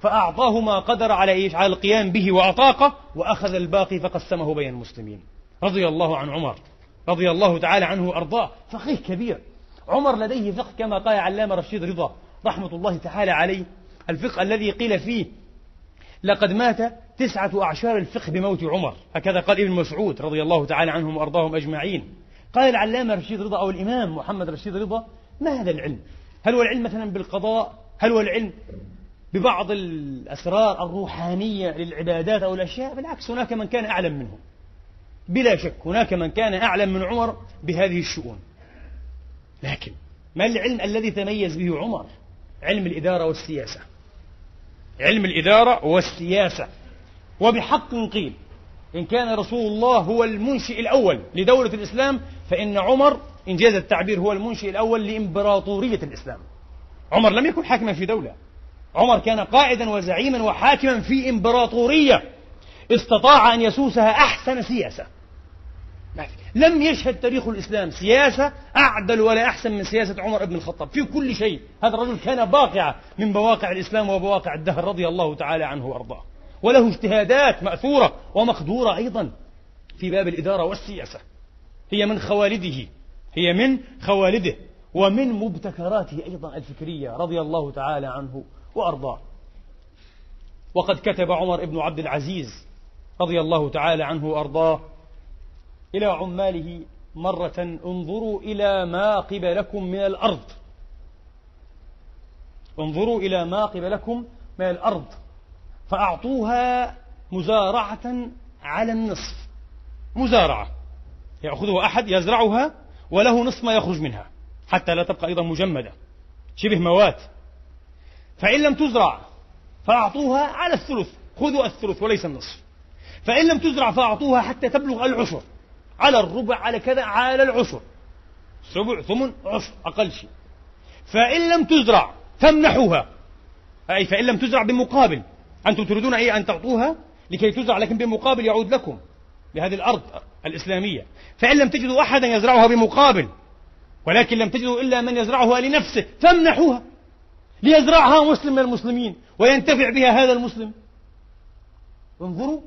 فأعطاه ما قدر على إيش؟ على القيام به وأطاقه وأخذ الباقي فقسمه بين المسلمين. رضي الله عن عمر. رضي الله تعالى عنه وأرضاه. فقيه كبير. عمر لديه فقه كما قال علامة رشيد رضا. رحمة الله تعالى عليه الفقه الذي قيل فيه لقد مات تسعة أعشار الفقه بموت عمر. هكذا قال ابن مسعود رضي الله تعالى عنهم وأرضاهم أجمعين. قال العلامة رشيد رضا أو الإمام محمد رشيد رضا ما هذا العلم؟ هل هو العلم مثلا بالقضاء؟ هل هو العلم ببعض الأسرار الروحانية للعبادات أو الأشياء؟ بالعكس هناك من كان أعلم منه بلا شك هناك من كان أعلم من عمر بهذه الشؤون. لكن ما العلم الذي تميز به عمر؟ علم الإدارة والسياسة. علم الإدارة والسياسة. وبحق قيل إن كان رسول الله هو المنشئ الأول لدولة الإسلام فإن عمر إنجاز التعبير هو المنشئ الأول لإمبراطورية الإسلام. عمر لم يكن حاكما في دولة. عمر كان قائدا وزعيما وحاكما في إمبراطورية. استطاع أن يسوسها أحسن سياسة. لم يشهد تاريخ الإسلام سياسة أعدل ولا أحسن من سياسة عمر بن الخطاب. في كل شيء. هذا الرجل كان باقعة من بواقع الإسلام وبواقع الدهر رضي الله تعالى عنه وأرضاه. وله اجتهادات مأثورة ومقدورة أيضا في باب الإدارة والسياسة. هي من خوالده. هي من خوالده. ومن مبتكراته أيضا الفكرية رضي الله تعالى عنه وأرضاه. وقد كتب عمر بن عبد العزيز رضي الله تعالى عنه وأرضاه إلى عماله مرة انظروا إلى ما قبلكم من الأرض. انظروا إلى ما قبلكم من الأرض. فأعطوها مزارعة على النصف. مزارعة. يأخذها أحد يزرعها وله نصف ما يخرج منها حتى لا تبقى أيضا مجمدة. شبه موات. فإن لم تزرع فأعطوها على الثلث. خذوا الثلث وليس النصف. فإن لم تزرع فأعطوها حتى تبلغ العشر. على الربع على كذا على العشر. سبع ثمن عشر أقل شيء. فإن لم تزرع فامنحوها أي فإن لم تزرع بمقابل. أنتم تريدون أي أن تعطوها؟ لكي تزرع لكن بمقابل يعود لكم. بهذه الأرض الإسلامية. فإن لم تجدوا أحدا يزرعها بمقابل ولكن لم تجدوا إلا من يزرعها لنفسه فامنحوها ليزرعها مسلم من المسلمين وينتفع بها هذا المسلم. انظروا.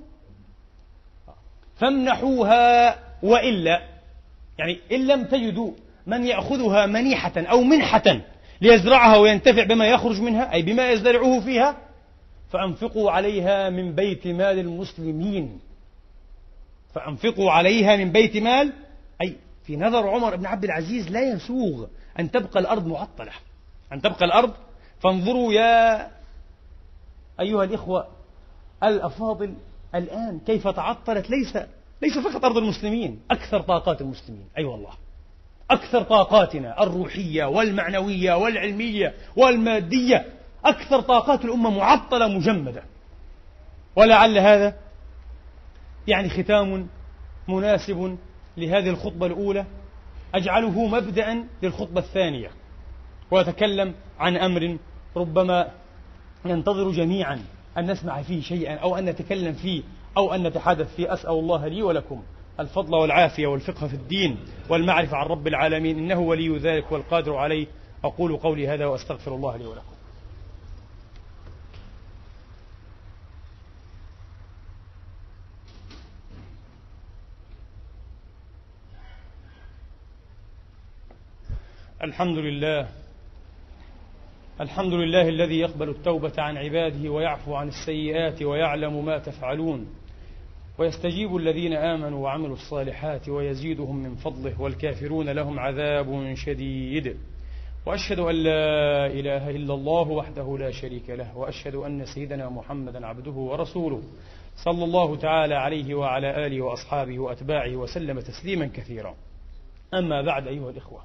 فامنحوها وإلا يعني إن لم تجدوا من يأخذها منيحة أو منحة ليزرعها وينتفع بما يخرج منها أي بما يزرعه فيها فأنفقوا عليها من بيت مال المسلمين. فأنفقوا عليها من بيت مال أي في نظر عمر بن عبد العزيز لا يسوغ أن تبقى الأرض معطلة. أن تبقى الأرض فانظروا يا أيها الإخوة الأفاضل الآن كيف تعطلت. ليس ليس فقط أرض المسلمين أكثر طاقات المسلمين. أي أيوة والله. أكثر طاقاتنا الروحية والمعنوية والعلمية والمادية أكثر طاقات الأمة معطلة مجمدة. ولعل هذا يعني ختام مناسب لهذه الخطبة الأولى. أجعله مبدأ للخطبة الثانية. وأتكلم عن أمر ربما ننتظر جميعا أن نسمع فيه شيئا أو أن نتكلم فيه. أو أن نتحدث فيه أسأل الله لي ولكم الفضل والعافية والفقه في الدين والمعرفة عن رب العالمين إنه ولي ذلك والقادر عليه. أقول قولي هذا وأستغفر الله لي ولكم. الحمد لله. الحمد لله الذي يقبل التوبة عن عباده ويعفو عن السيئات ويعلم ما تفعلون. ويستجيب الذين آمنوا وعملوا الصالحات ويزيدهم من فضله والكافرون لهم عذاب شديد. وأشهد أن لا إله إلا الله وحده لا شريك له وأشهد أن سيدنا محمدا عبده ورسوله صلى الله تعالى عليه وعلى آله وأصحابه وأتباعه وسلم تسليما كثيرا. أما بعد أيها الإخوة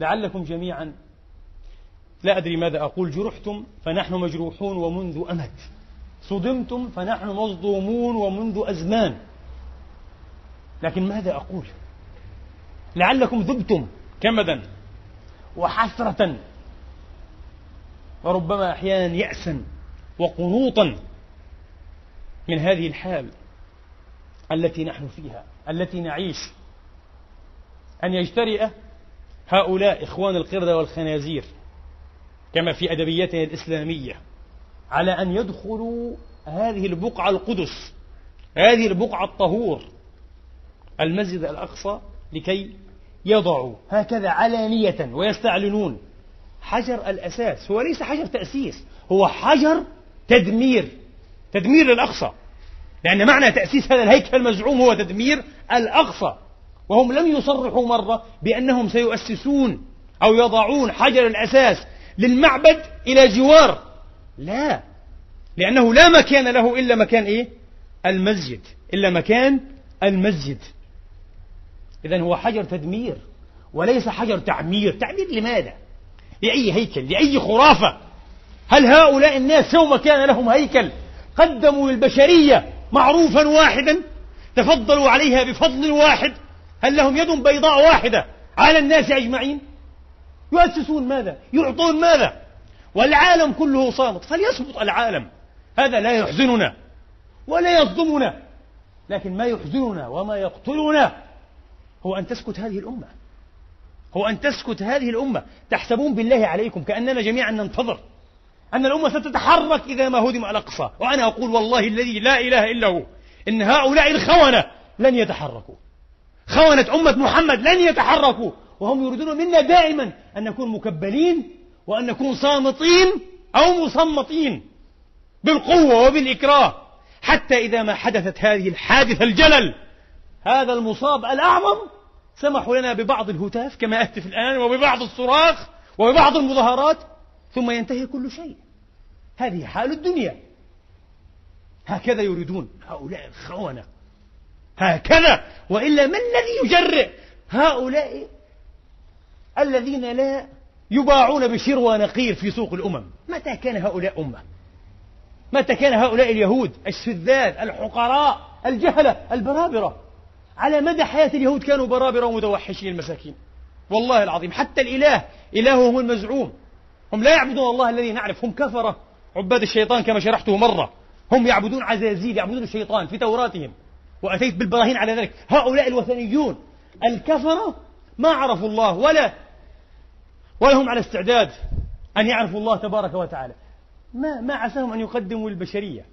لعلكم جميعا لا أدري ماذا أقول جرحتم فنحن مجروحون ومنذ أمد. صدمتم فنحن مصدومون ومنذ أزمان. لكن ماذا أقول؟ لعلكم ذبتم كمدا وحسرة وربما أحيانا يأسا وقنوطا من هذه الحال التي نحن فيها التي نعيش. أن يجترئ هؤلاء إخوان القردة والخنازير كما في أدبيتنا الإسلامية. على أن يدخلوا هذه البقعة القدس هذه البقعة الطهور المسجد الأقصى لكي يضعوا. هكذا علانية ويستعلنون. حجر الأساس هو ليس حجر تأسيس هو حجر تدمير تدمير للأقصى لأن معنى تأسيس هذا الهيكل المزعوم هو تدمير الأقصى. وهم لم يصرحوا مرة بأنهم سيؤسسون أو يضعون حجر الأساس للمعبد إلى جوار. لا. لأنه لا مكان له إلا مكان إيه؟ المسجد. إلا مكان المسجد. إذا هو حجر تدمير وليس حجر تعمير. تعمير لماذا؟ لأي هيكل لأي خرافة. هل هؤلاء الناس يوم كان لهم هيكل؟ قدموا للبشرية معروفا واحدا تفضلوا عليها بفضل واحد. هل لهم يد بيضاء واحدة على الناس أجمعين؟ يؤسسون ماذا؟ يعطون ماذا؟ والعالم كله صامت. فليصمت العالم. هذا لا يحزننا ولا يصدمنا. لكن ما يحزننا وما يقتلنا هو أن تسكت هذه الأمة. هو أن تسكت هذه الأمة. تحسبون بالله عليكم كأننا جميعا ننتظر أن الأمة ستتحرك إذا ما هدم الأقصى. وأنا أقول والله الذي لا إله إلا هو إن هؤلاء الخونة لن يتحركوا. خونة أمة محمد لن يتحركوا. وهم يريدون منا دائما أن نكون مكبلين وأن نكون صامتين أو مصمتين بالقوة وبالإكراه. حتى إذا ما حدثت هذه الحادثة الجلل هذا المصاب الأعظم سمحوا لنا ببعض الهتاف كما أهتف الآن وببعض الصراخ وببعض المظاهرات ثم ينتهي كل شيء. هذه حال الدنيا. هكذا يريدون هؤلاء الخونة. هكذا. وإلا ما الذي يجرئ؟ هؤلاء الذين لا يباعون بشر ونقير في سوق الأمم. متى كان هؤلاء أمة؟ متى كان هؤلاء اليهود الشذاذ الحقراء الجهلة البرابرة؟ على مدى حياة اليهود كانوا برابرة ومتوحشين المساكين. والله العظيم حتى الإله إلههم المزعوم. هم لا يعبدون الله الذي نعرف هم كفرة. عباد الشيطان كما شرحته مرة هم يعبدون عزازيل يعبدون الشيطان في توراتهم. وأتيت بالبراهين على ذلك. هؤلاء الوثنيون الكفرة ما عرفوا الله ولا ولهم على استعداد أن يعرفوا الله تبارك وتعالى. ما ما عساهم أن يقدموا للبشرية.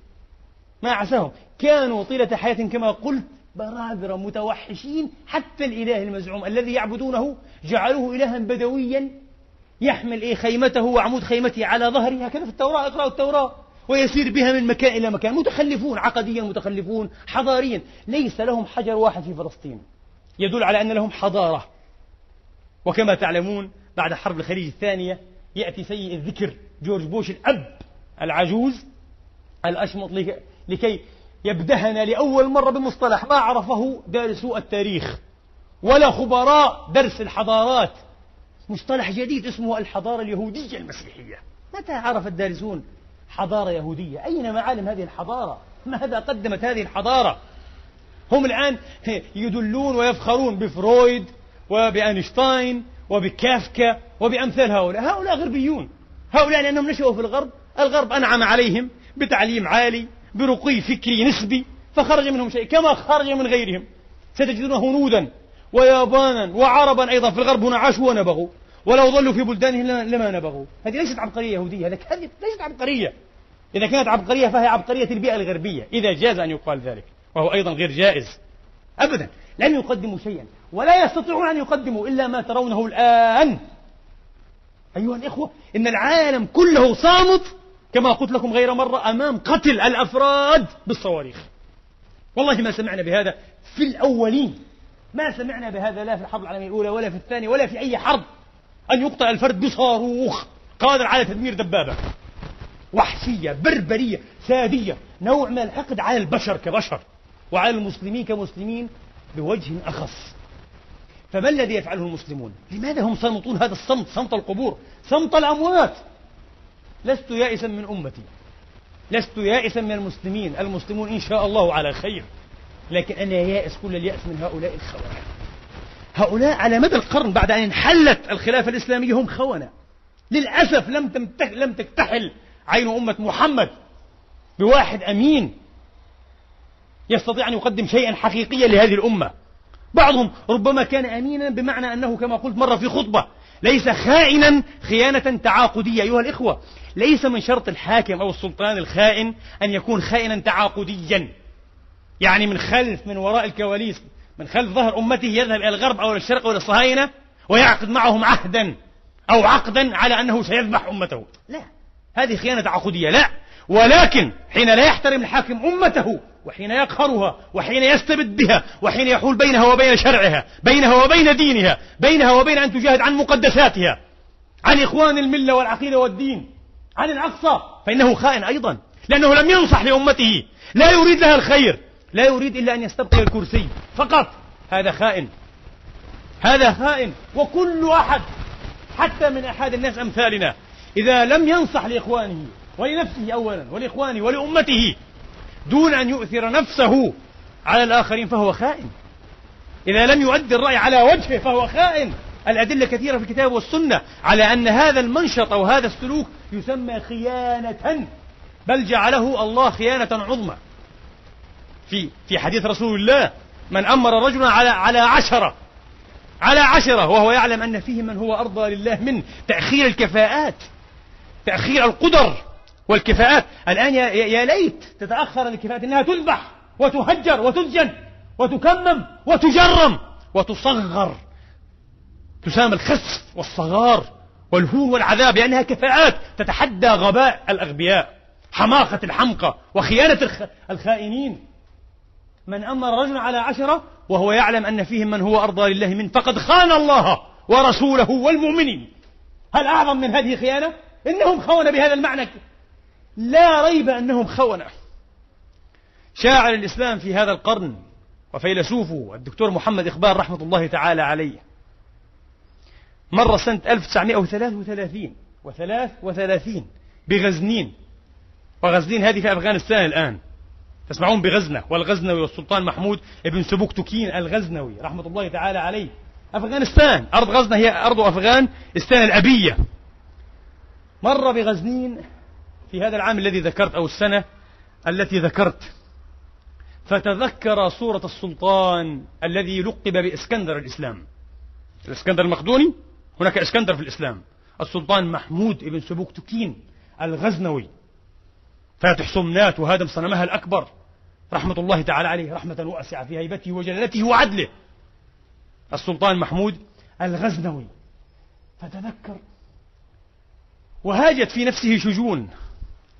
ما عساهم. كانوا طيلة حياة كما قلت برابرة متوحشين حتى الإله المزعوم الذي يعبدونه جعلوه إلها بدويا يحمل إيه خيمته وعمود خيمته على ظهره. هكذا في التوراة. اقرأوا التوراة. ويسير بها من مكان إلى مكان. متخلفون عقديا متخلفون حضاريا. ليس لهم حجر واحد في فلسطين. يدل على أن لهم حضارة. وكما تعلمون بعد حرب الخليج الثانية يأتي سيء الذكر جورج بوش الأب العجوز الأشمط لكي يبدهنا لأول مرة بمصطلح ما عرفه دارسو التاريخ ولا خبراء درس الحضارات. مصطلح جديد اسمه الحضارة اليهودية المسيحية. متى عرف الدارسون حضارة يهودية؟ أين معالم هذه الحضارة؟ ماذا قدمت هذه الحضارة؟ هم الآن يدلون ويفخرون بفرويد وبأينشتاين وبكافكا وبأمثال هؤلاء. هؤلاء غربيون. هؤلاء لأنهم نشأوا في الغرب. الغرب أنعم عليهم بتعليم عالي برقي فكري نسبي فخرج منهم شيء كما خرج من غيرهم. ستجدون هنودا ويابانا وعربا أيضا في الغرب. هنا عاشوا ونبغوا. ولو ظلوا في بلدانهم لما نبغوا. هذه ليست عبقرية يهودية. كذب. ليست عبقرية. إذا كانت عبقرية فهي عبقرية البيئة الغربية. إذا جاز أن يقال ذلك. وهو أيضا غير جائز. أبدا. لم يقدموا شيئا. ولا يستطيعون أن يقدموا إلا ما ترونه الآن. أيها الإخوة إن العالم كله صامت كما قلت لكم غير مرة أمام قتل الأفراد بالصواريخ. والله ما سمعنا بهذا في الأولين. ما سمعنا بهذا لا في الحرب العالمية الأولى ولا في الثانية ولا في أي حرب أن يقتل الفرد بصاروخ. قادر على تدمير دبابة. وحشية بربرية سادية نوع من الحقد على البشر كبشر وعلى المسلمين كمسلمين بوجه أخص. فما الذي يفعله المسلمون؟ لماذا هم صامتون هذا الصمت صمت القبور صمت الأموات؟ لست يائسا من أمتي لست يائسا من المسلمين المسلمون إن شاء الله على خير لكن أنا يائس كل اليأس من هؤلاء الخونة هؤلاء على مدى القرن بعد أن انحلت الخلافة الإسلامية هم خونة. للأسف لم لم تكتحل عين أمة محمد بواحد أمين يستطيع أن يقدم شيئا حقيقيا لهذه الأمة. بعضهم ربما كان أمينا بمعنى أنه كما قلت مرة في خطبة ليس خائنا خيانة تعاقدية. أيها الإخوة ليس من شرط الحاكم أو السلطان الخائن أن يكون خائنا تعاقديا. يعني من خلف من وراء الكواليس من خلف ظهر أمته يذهب إلى الغرب أو إلى الشرق أو إلى الصهاينة ويعقد معهم عهدا أو عقدا على أنه سيذبح أمته. لا هذه خيانة عقودية لا. ولكن حين لا يحترم الحاكم أمته وحين يقهرها وحين يستبد بها وحين يحول بينها وبين شرعها بينها وبين دينها بينها وبين أن تجاهد عن مقدساتها عن إخوان الملة والعقيدة والدين عن الأقصى فإنه خائن أيضا لأنه لم ينصح لأمته لا يريد لها الخير لا يريد إلا أن يستبقي الكرسي فقط. هذا خائن. هذا خائن وكل أحد حتى من أحد الناس أمثالنا إذا لم ينصح لإخوانه ولنفسه أولا ولإخوانه ولأمته دون أن يؤثر نفسه على الآخرين فهو خائن. إذا لم يؤدي الرأي على وجهه فهو خائن. الأدلة كثيرة في الكتاب والسنة على أن هذا المنشط أو هذا السلوك يسمى خيانة بل جعله الله خيانة عظمى. في في حديث رسول الله من أمر رجلا على على عشرة على عشرة وهو يعلم أن فيه من هو أرضى لله من تأخير الكفاءات تأخير القدر. والكفاءات. الآن يا, ليت تتأخر الكفاءات إنها تذبح وتهجر وتسجن وتكمم وتجرم وتصغر. تسام الخسف والصغار والهون والعذاب لأنها كفاءات. تتحدى غباء الأغبياء حماقة الحمقى وخيانة الخائنين. من أمر رجلا على عشرة وهو يعلم أن فيهم من هو أرضى لله من فقد خان الله ورسوله والمؤمنين. هل أعظم من هذه خيانة؟ إنهم خونة بهذا المعنى لا ريب أنهم خونة. شاعر الإسلام في هذا القرن وفيلسوفه الدكتور محمد إقبال رحمة الله تعالى عليه مر سنة 1933 وثلاث وثلاثين بغزنين وغزنين هذه في أفغانستان الآن. تسمعون بغزنة والغزنوي والسلطان محمود ابن سبكتكين الغزنوي رحمة الله تعالى عليه. أفغانستان أرض غزنة هي أرض أفغانستان الأبية. مر بغزنين في هذا العام الذي ذكرت أو السنة التي ذكرت فتذكر صورة السلطان الذي لقب بإسكندر الإسلام. الإسكندر المقدوني هناك إسكندر في الإسلام. السلطان محمود ابن سبوكتكين الغزنوي. فاتح سمنات وهادم صنمها الأكبر. رحمة الله تعالى عليه رحمة واسعة في هيبته وجلالته وعدله. السلطان محمود الغزنوي. فتذكر وهاجت في نفسه شجون.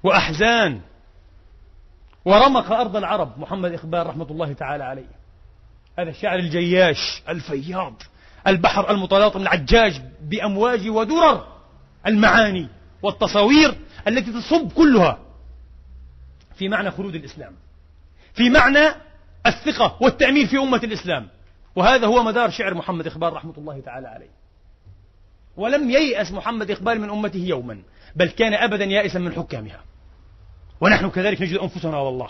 وأحزان. ورمق أرض العرب محمد إقبال رحمة الله تعالى عليه. هذا الشاعر الجياش الفياض البحر المتلاطم العجاج بأمواج ودرر المعاني والتصاوير التي تصب كلها في معنى خلود الإسلام في معنى الثقة والتأمين في أمة الإسلام. وهذا هو مدار شعر محمد إقبال رحمة الله تعالى عليه. ولم ييأس محمد إقبال من أمته يوما بل كان أبدا يائسا من حكامها. ونحن كذلك نجد أنفسنا والله.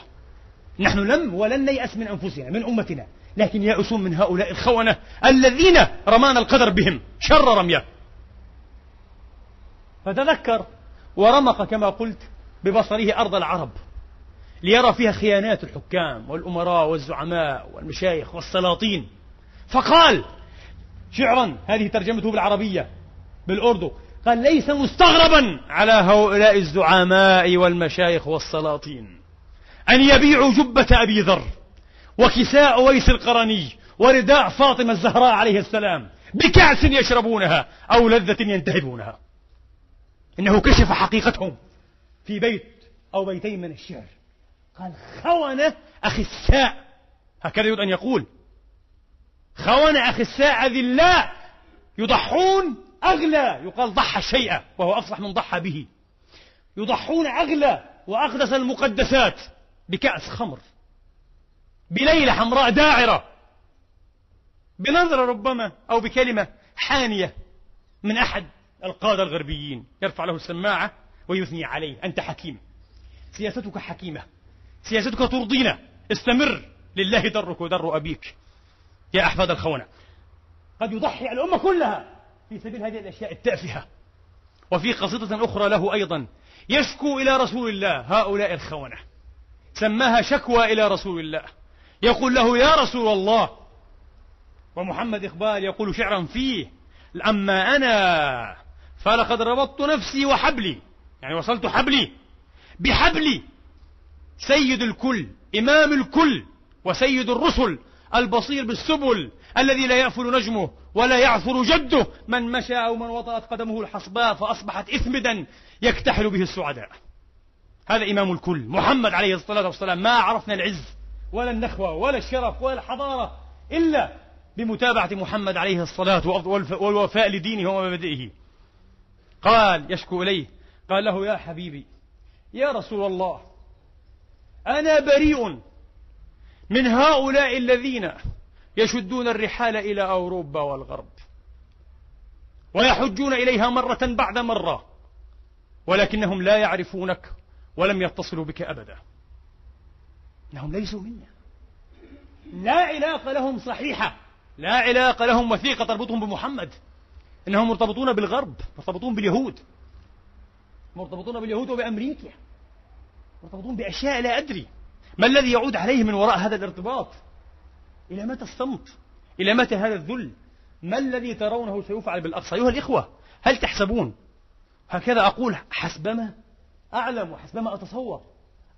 نحن لم ولن نيأس من أنفسنا من أمتنا. لكن يأسون من هؤلاء الخونة الذين رمانا القدر بهم شر رمية. فتذكر ورمق كما قلت ببصره أرض العرب ليرى فيها خيانات الحكام والأمراء والزعماء والمشايخ والسلاطين. فقال شعرا هذه ترجمته بالعربية بالأردو قال ليس مستغربا على هؤلاء الزعماء والمشايخ والسلاطين أن يبيعوا جبة أبي ذر وكساء ويس القرني ورداء فاطمة الزهراء عليه السلام بكأس يشربونها أو لذة ينتهبونها. إنه كشف حقيقتهم في بيت أو بيتين من الشعر. قال خونة أخساء هكذا يريد أن يقول. خونة أخساء أذلاء يضحون أغلى. يقال ضحى الشيء وهو أفصح من ضحى به. يضحون أغلى وأقدس المقدسات بكأس خمر. بليلة حمراء داعرة. بنظرة ربما أو بكلمة حانية من أحد القادة الغربيين. يرفع له السماعة ويثني عليه. أنت حكيم. سياستك حكيمة. سياستك ترضينا. استمر. لله درك ودر أبيك. يا أحفاد الخونة. قد يضحي الأمة كلها. في سبيل هذه الأشياء التافهة. وفي قصيدة أخرى له أيضا يشكو إلى رسول الله هؤلاء الخونة. سماها شكوى إلى رسول الله. يقول له يا رسول الله. ومحمد إقبال يقول شعرا فيه أما أنا فلقد ربطت نفسي وحبلي. يعني وصلت حبلي. بحبلي سيد الكل إمام الكل وسيد الرسل البصير بالسبل الذي لا يأفل نجمه ولا يعثر جده. من مشى أو من وطأت قدمه الحصباء فأصبحت إثمدا يكتحل به السعداء. هذا إمام الكل. محمد عليه الصلاة والسلام ما عرفنا العز ولا النخوة ولا الشرف ولا الحضارة إلا بمتابعة محمد عليه الصلاة والوفاء لدينه ومبادئه قال يشكو إليه قال له يا حبيبي يا رسول الله أنا بريء من هؤلاء الذين يشدون الرحال إلى أوروبا والغرب ويحجون إليها مرة بعد مرة ولكنهم لا يعرفونك ولم يتصلوا بك أبدا. إنهم ليسوا منا. لا علاقة لهم صحيحة. لا علاقة لهم وثيقة تربطهم بمحمد. إنهم مرتبطون بالغرب مرتبطون باليهود. مرتبطون باليهود وبأمريكا. مرتبطون بأشياء لا أدري. ما الذي يعود عليه من وراء هذا الارتباط؟ إلى متى الصمت؟ إلى متى هذا الذل؟ ما الذي ترونه سيفعل بالأقصى؟ أيها الإخوة هل تحسبون؟ هكذا أقول حسبما أعلم وحسبما أتصور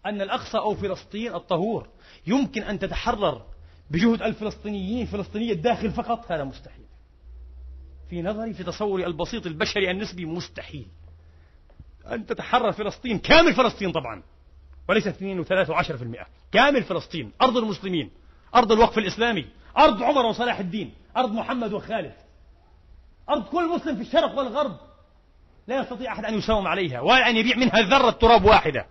أن الأقصى أو فلسطين الطهور يمكن أن تتحرر بجهد الفلسطينيين فلسطينية الداخل فقط؟ هذا مستحيل. في نظري في تصوري البسيط البشري النسبي مستحيل. أن تتحرر فلسطين كامل فلسطين طبعا. وليس 2 و3 و10% كامل فلسطين أرض المسلمين أرض الوقف الإسلامي أرض عمر وصلاح الدين أرض محمد وخالد. أرض كل مسلم في الشرق والغرب لا يستطيع أحد أن يساوم عليها ولا أن يبيع منها ذرة تراب واحدة.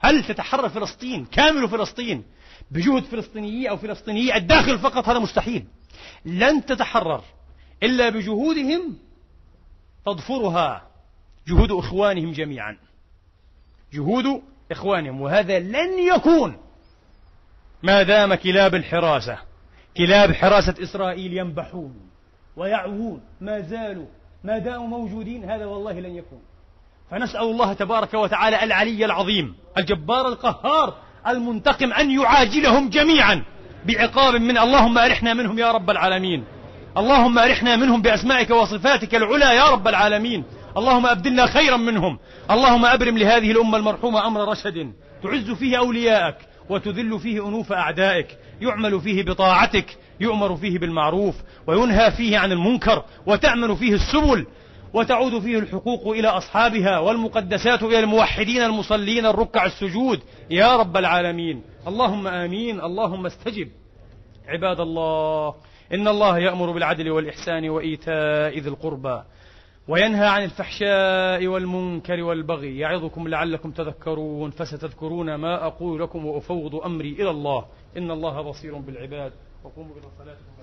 هل تتحرر فلسطين؟ كامل فلسطين. بجهد فلسطينيي أو فلسطينيي الداخل فقط هذا مستحيل. لن تتحرر إلا بجهودهم تضفرها جهود إخوانهم جميعا. جهود إخوانهم وهذا لن يكون. ما دام كلاب الحراسة كلاب حراسة إسرائيل ينبحون ويعوون ما زالوا ما داموا موجودين هذا والله لن يكون. فنسأل الله تبارك وتعالى العلي العظيم الجبار القهار المنتقم أن يعاجلهم جميعا بعقاب من اللهم أرحنا منهم يا رب العالمين. اللهم أرحنا منهم بأسمائك وصفاتك العلى يا رب العالمين. اللهم أبدلنا خيرا منهم. اللهم أبرم لهذه الأمة المرحومة أمر رشد تعز فيه أولياءك وتذل فيه أنوف أعدائك. يعمل فيه بطاعتك يؤمر فيه بالمعروف وينهى فيه عن المنكر وتأمن فيه السبل وتعود فيه الحقوق إلى أصحابها والمقدسات إلى الموحدين المصلين الركع السجود. يا رب العالمين. اللهم آمين. اللهم استجب. عباد الله إن الله يأمر بالعدل والإحسان وإيتاء ذي القربى. وينهى عن الفحشاء والمنكر والبغي يعظكم لعلكم تذكرون فستذكرون ما أقول لكم وأفوض أمري إلى الله إن الله بصير بالعباد وقوموا إلى صلاتكم.